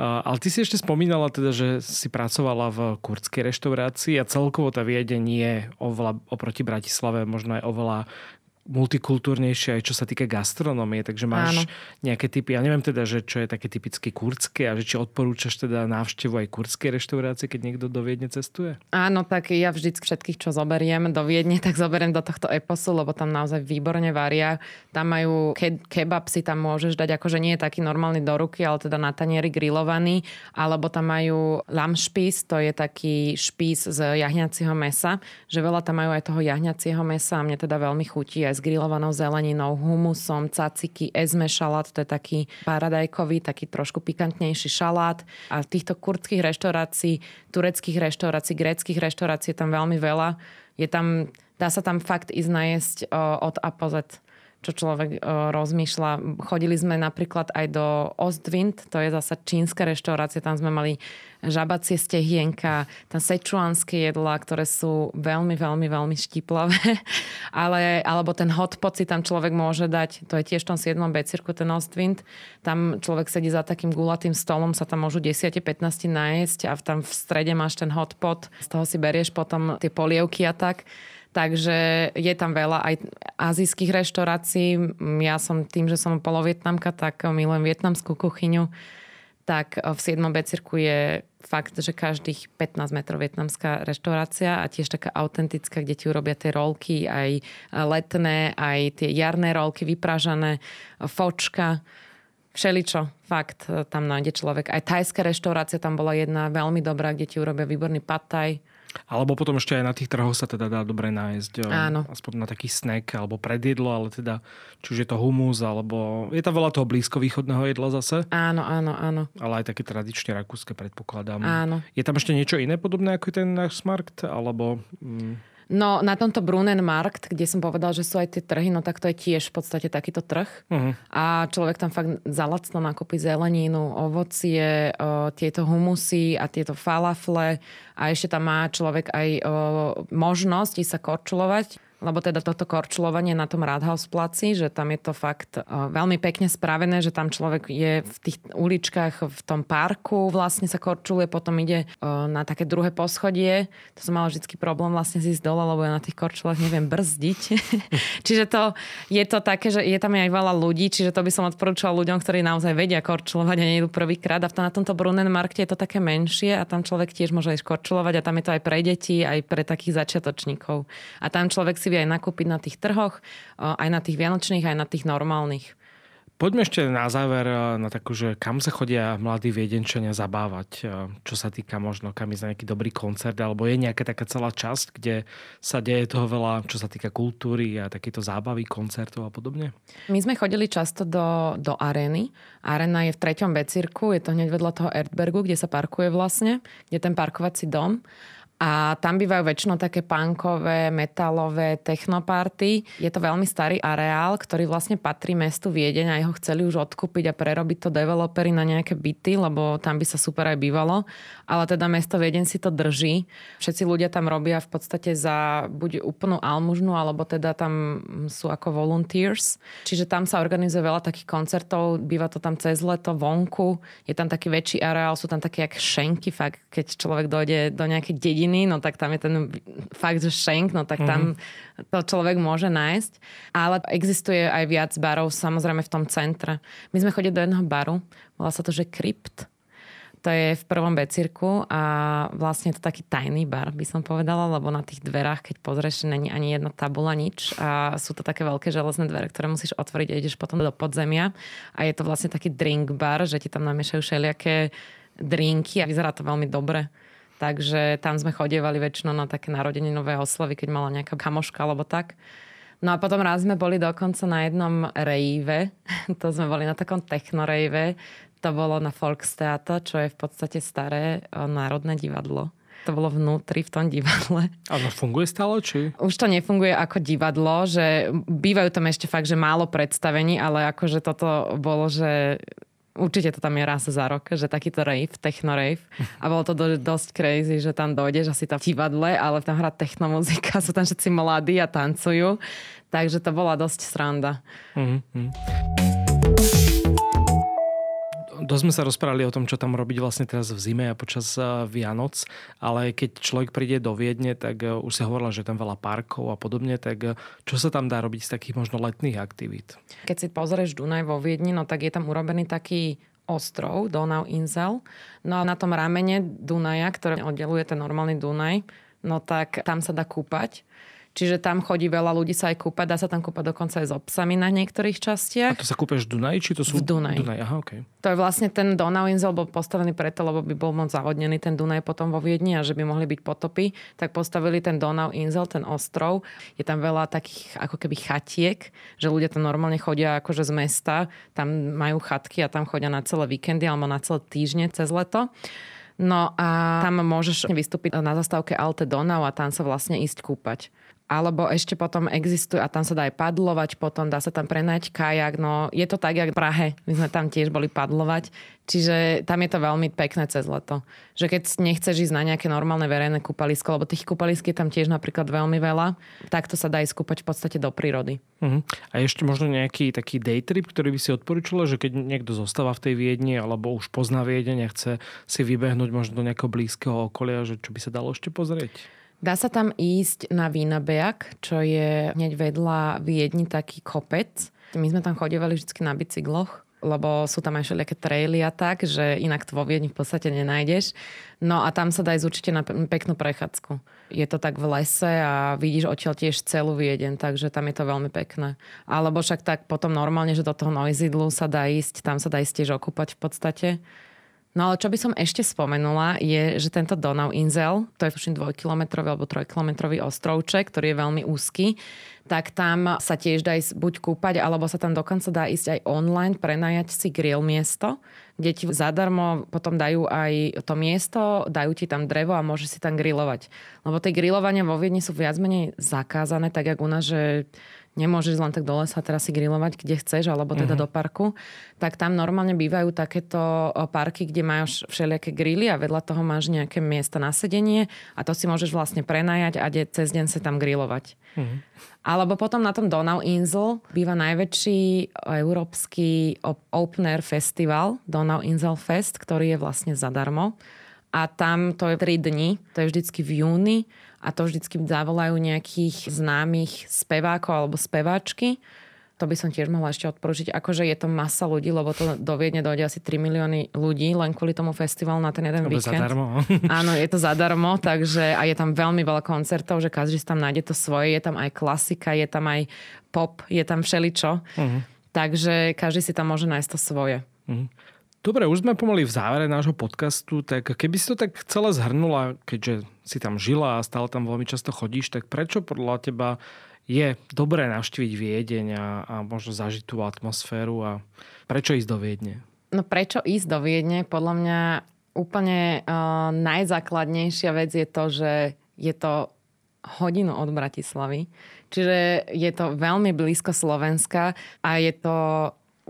Ale ty si ešte spomínala teda, že si pracovala v kurdskej reštaurácii a celkovo tá Viedeň je oveľa oproti Bratislave možno aj oveľa multikultúrnejšie aj čo sa týka gastronomie, takže máš Áno. nejaké typy, ja neviem teda, že čo je také typické kurdské a že či odporúčaš teda návštevu aj kurdskej reštaurácie, keď niekto do Viedne cestuje? Áno, tak ja vždy všetkých, čo zoberiem do Viedne, tak zoberiem do tohto eposu, lebo tam naozaj výborne varia. Tam majú ke- kebab si tam môžeš dať, akože nie je taký normálny do ruky, ale teda na tanieri grillovaný, alebo tam majú lamšpís, to je taký špís z jahňacieho mesa, že veľa tam majú aj toho jahňacieho mesa a mne teda veľmi chutí aj s grillovanou zeleninou, humusom, caciky, ezme šalát, to je taký paradajkový, taký trošku pikantnejší šalát. A týchto kurdských reštaurácií, tureckých reštaurácií, gréckých reštaurácií je tam veľmi veľa. Je tam, dá sa tam fakt ísť najesť od A po Z čo človek o, rozmýšľa. Chodili sme napríklad aj do Ostwind, to je zasa čínska reštaurácia, tam sme mali žabacie stehienka, tam sečuánske jedlá, ktoré sú veľmi, veľmi, veľmi štíplavé. Ale, alebo ten hotpot si tam človek môže dať, to je tiež v tom 7. becirku, ten Ostwind. Tam človek sedí za takým gulatým stolom, sa tam môžu 10-15 najesť a tam v strede máš ten hotpot, z toho si berieš potom tie polievky a tak. Takže je tam veľa aj azijských reštaurácií. Ja som tým, že som polovietnamka, tak milujem vietnamskú kuchyňu. Tak v 7. becirku je fakt, že každých 15 metrov vietnamská reštaurácia a tiež taká autentická, kde ti urobia tie rolky, aj letné, aj tie jarné rolky vypražané, fočka, všeličo, fakt, tam nájde človek. Aj tajská reštaurácia tam bola jedna veľmi dobrá, kde ti urobia výborný pataj. Alebo potom ešte aj na tých trhoch sa teda dá dobre nájsť. Eh, Áno. Aspoň na taký snack alebo predjedlo, ale teda či už je to humus, alebo je tam veľa toho blízkovýchodného jedla zase. Áno, áno, áno. Ale aj také tradične rakúske predpokladám. Áno. Je tam ešte niečo iné podobné ako ten náš Smarkt? Alebo... Mm... No na tomto Brunenmarkt, kde som povedal, že sú aj tie trhy, no tak to je tiež v podstate takýto trh. Uh-huh. A človek tam fakt zalacno nakúpi zelenínu, ovocie, o, tieto humusy a tieto falafle a ešte tam má človek aj o, možnosť sa korčulovať lebo teda toto korčulovanie na tom Radhaus placi, že tam je to fakt uh, veľmi pekne spravené, že tam človek je v tých uličkách, v tom parku vlastne sa korčuluje, potom ide uh, na také druhé poschodie. To som mala vždycky problém vlastne zísť dole, lebo ja na tých korčulách neviem brzdiť. čiže to je to také, že je tam aj veľa ľudí, čiže to by som odporúčala ľuďom, ktorí naozaj vedia korčulovať a nejdu prvýkrát. A na tomto Brunnenmarkte je to také menšie a tam človek tiež môže ísť korčulovať a tam je to aj pre deti, aj pre takých začiatočníkov. A tam človek si vie aj nakúpiť na tých trhoch, aj na tých vianočných, aj na tých normálnych. Poďme ešte na záver na takú, že kam sa chodia mladí viedenčania zabávať, čo sa týka možno kam ísť na nejaký dobrý koncert, alebo je nejaká taká celá časť, kde sa deje toho veľa, čo sa týka kultúry a takéto zábavy, koncertov a podobne? My sme chodili často do, do arény. Arena je v treťom becirku, je to hneď vedľa toho Erdbergu, kde sa parkuje vlastne, kde je ten parkovací dom. A tam bývajú väčšinou také punkové, metalové technoparty. Je to veľmi starý areál, ktorý vlastne patrí mestu Viedeň a jeho chceli už odkúpiť a prerobiť to developery na nejaké byty, lebo tam by sa super aj bývalo. Ale teda mesto Viedeň si to drží. Všetci ľudia tam robia v podstate za buď úplnú almužnu, alebo teda tam sú ako volunteers. Čiže tam sa organizuje veľa takých koncertov, býva to tam cez leto vonku. Je tam taký väčší areál, sú tam také jak šenky, fakt, keď človek dojde do nejakej dediny rodiny, no tak tam je ten fakt, že šenk, no tak tam mm-hmm. to človek môže nájsť. Ale existuje aj viac barov, samozrejme v tom centre. My sme chodili do jedného baru, volá sa to, že Krypt. To je v prvom becirku a vlastne je to taký tajný bar, by som povedala, lebo na tých dverách, keď pozrieš, není ani jedna tabula, nič. A sú to také veľké železné dvere, ktoré musíš otvoriť a ideš potom do podzemia. A je to vlastne taký drink bar, že ti tam namiešajú všelijaké drinky a vyzerá to veľmi dobre. Takže tam sme chodievali väčšinou na také narodeninové oslavy, keď mala nejaká kamoška alebo tak. No a potom raz sme boli dokonca na jednom rejve, to sme boli na takom technorejve, to bolo na Volkstheater, čo je v podstate staré národné divadlo. To bolo vnútri v tom divadle. A to funguje stále, či? Už to nefunguje ako divadlo, že bývajú tam ešte fakt, že málo predstavení, ale akože toto bolo, že Určite to tam je raz za rok, že takýto rave, techno rave. A bolo to do, dosť crazy, že tam dojdeš asi tam v divadle, ale tam hrá technomuzika, sú tam všetci mladí a tancujú. Takže to bola dosť sranda. Mm-hmm dosť sme sa rozprávali o tom, čo tam robiť vlastne teraz v zime a počas Vianoc, ale keď človek príde do Viedne, tak e, už si hovorila, že tam veľa parkov a podobne, tak e, čo sa tam dá robiť z takých možno letných aktivít? Keď si pozrieš Dunaj vo Viedni, no tak je tam urobený taký ostrov, Donau Insel. No a na tom ramene Dunaja, ktoré oddeluje ten normálny Dunaj, no tak tam sa dá kúpať. Čiže tam chodí veľa ľudí sa aj kúpať, dá sa tam kúpať dokonca aj s obsami na niektorých častiach. A to sa kúpeš v Dunaji, či to sú... V Dunaji. Dunaj, aha, okay. To je vlastne ten Donauinsel bol postavený preto, lebo by bol moc zahodnený ten Dunaj potom vo Viedni a že by mohli byť potopy, tak postavili ten Donauinsel, ten ostrov. Je tam veľa takých ako keby chatiek, že ľudia tam normálne chodia akože z mesta, tam majú chatky a tam chodia na celé víkendy alebo na celé týždne cez leto. No a tam môžeš vystúpiť na zastávke Alte Donau a tam sa vlastne ísť kúpať alebo ešte potom existuje, a tam sa dá aj padlovať, potom dá sa tam prenať kajak, no je to tak, jak v Prahe, my sme tam tiež boli padlovať, čiže tam je to veľmi pekné cez leto. Že keď nechceš ísť na nejaké normálne verejné kúpalisko, lebo tých kúpalisk je tam tiež napríklad veľmi veľa, tak to sa dá ísť v podstate do prírody. Uh-huh. A ešte možno nejaký taký day trip, ktorý by si odporúčala, že keď niekto zostáva v tej Viedni, alebo už pozná Viedeň a chce si vybehnúť možno do nejakého blízkeho okolia, že čo by sa dalo ešte pozrieť? Dá sa tam ísť na Vínabejak, čo je hneď vedľa Viedni taký kopec. My sme tam chodívali vždy na bicykloch, lebo sú tam aj všelijaké traily a tak, že inak to vo Viedni v podstate nenájdeš. No a tam sa dá ísť určite na peknú prechádzku. Je to tak v lese a vidíš odtiaľ tiež celú Viedeň, takže tam je to veľmi pekné. Alebo však tak potom normálne, že do toho Noizidlu sa dá ísť, tam sa dá ísť tiež okúpať v podstate. No ale čo by som ešte spomenula, je, že tento Donau Insel, to je všim dvojkilometrový alebo trojkilometrový ostrovček, ktorý je veľmi úzky, tak tam sa tiež dá ísť buď kúpať, alebo sa tam dokonca dá ísť aj online, prenajať si grill miesto, kde zadarmo potom dajú aj to miesto, dajú ti tam drevo a môžeš si tam grillovať. Lebo tie grillovania vo Viedni sú viac menej zakázané, tak ako u nás, že nemôžeš len tak do lesa teraz si grilovať, kde chceš, alebo teda uh-huh. do parku, tak tam normálne bývajú takéto parky, kde máš všelijaké grily a vedľa toho máš nejaké miesta na sedenie a to si môžeš vlastne prenajať a de- cez deň sa tam grilovať. Uh-huh. Alebo potom na tom Donau Insel býva najväčší európsky open air festival, Donau Insel Fest, ktorý je vlastne zadarmo. A tam to je 3 dni, to je vždycky v júni a to vždycky zavolajú nejakých známych spevákov alebo speváčky. To by som tiež mohla ešte odporučiť. Akože je to masa ľudí, lebo to do Viedne dojde asi 3 milióny ľudí len kvôli tomu festivalu na ten jeden Lebo víkend. zadarmo. Áno, je to zadarmo, takže a je tam veľmi veľa koncertov, že každý si tam nájde to svoje. Je tam aj klasika, je tam aj pop, je tam všeličo. Uh-huh. Takže každý si tam môže nájsť to svoje. Uh-huh. Dobre, už sme pomaly v závere nášho podcastu, tak keby si to tak celé zhrnula, keďže si tam žila a stále tam veľmi často chodíš, tak prečo podľa teba je dobré navštíviť Viedeň a, a možno zažiť tú atmosféru a prečo ísť do Viedne? No prečo ísť do Viedne? Podľa mňa úplne uh, najzákladnejšia vec je to, že je to hodinu od Bratislavy. Čiže je to veľmi blízko Slovenska a je to,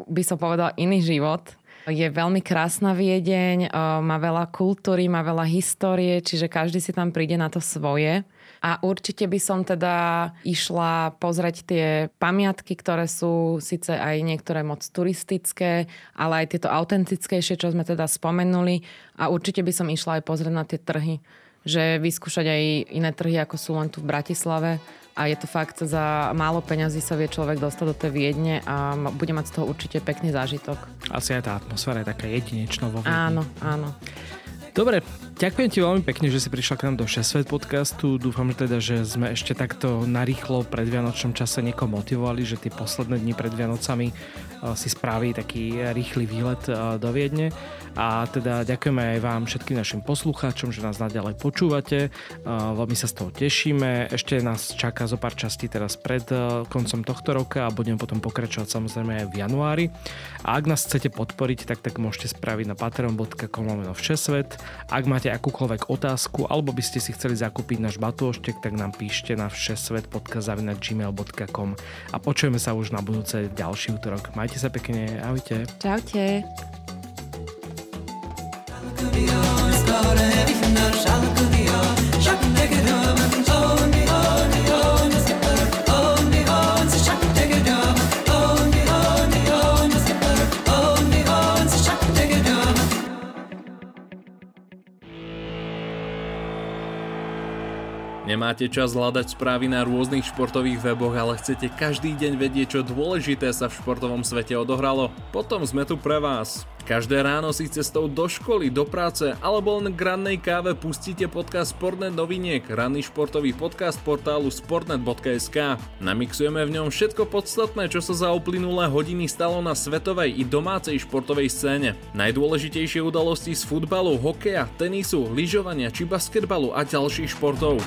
by som povedala, iný život je veľmi krásna Viedeň, má veľa kultúry, má veľa histórie, čiže každý si tam príde na to svoje. A určite by som teda išla pozrieť tie pamiatky, ktoré sú síce aj niektoré moc turistické, ale aj tieto autentickejšie, čo sme teda spomenuli. A určite by som išla aj pozrieť na tie trhy. Že vyskúšať aj iné trhy, ako sú len tu v Bratislave a je to fakt, za málo peňazí sa vie človek dostať do tej Viedne a bude mať z toho určite pekný zážitok. asi aj tá atmosféra je taká jedinečná vo Áno, áno. Dobre, ďakujem ti veľmi pekne, že si prišla k nám do 6 Svet podcastu. Dúfam teda, že sme ešte takto narýchlo pred Vianočnom čase niekoho motivovali, že tie posledné dni pred Vianocami si spraví taký rýchly výlet do Viedne. A teda ďakujeme aj vám všetkým našim poslucháčom, že nás naďalej počúvate. Veľmi sa z toho tešíme. Ešte nás čaká zo pár častí teraz pred koncom tohto roka a budeme potom pokračovať samozrejme aj v januári. A ak nás chcete podporiť, tak tak môžete spraviť na patreon.com všesvet. Ak máte akúkoľvek otázku alebo by ste si chceli zakúpiť náš batôštek, tak nám píšte na všesvet.gmail.com a počujeme sa už na budúce ďalší útorok. Majte sa pekne, ahojte. Čaute. Nemáte čas hľadať správy na rôznych športových weboch, ale chcete každý deň vedieť, čo dôležité sa v športovom svete odohralo? Potom sme tu pre vás. Každé ráno si cestou do školy, do práce alebo len k rannej káve pustíte podcast Sportnet noviniek, ranný športový podcast portálu sportnet.sk. Namixujeme v ňom všetko podstatné, čo sa za uplynulé hodiny stalo na svetovej i domácej športovej scéne. Najdôležitejšie udalosti z futbalu, hokeja, tenisu, lyžovania či basketbalu a ďalších športov.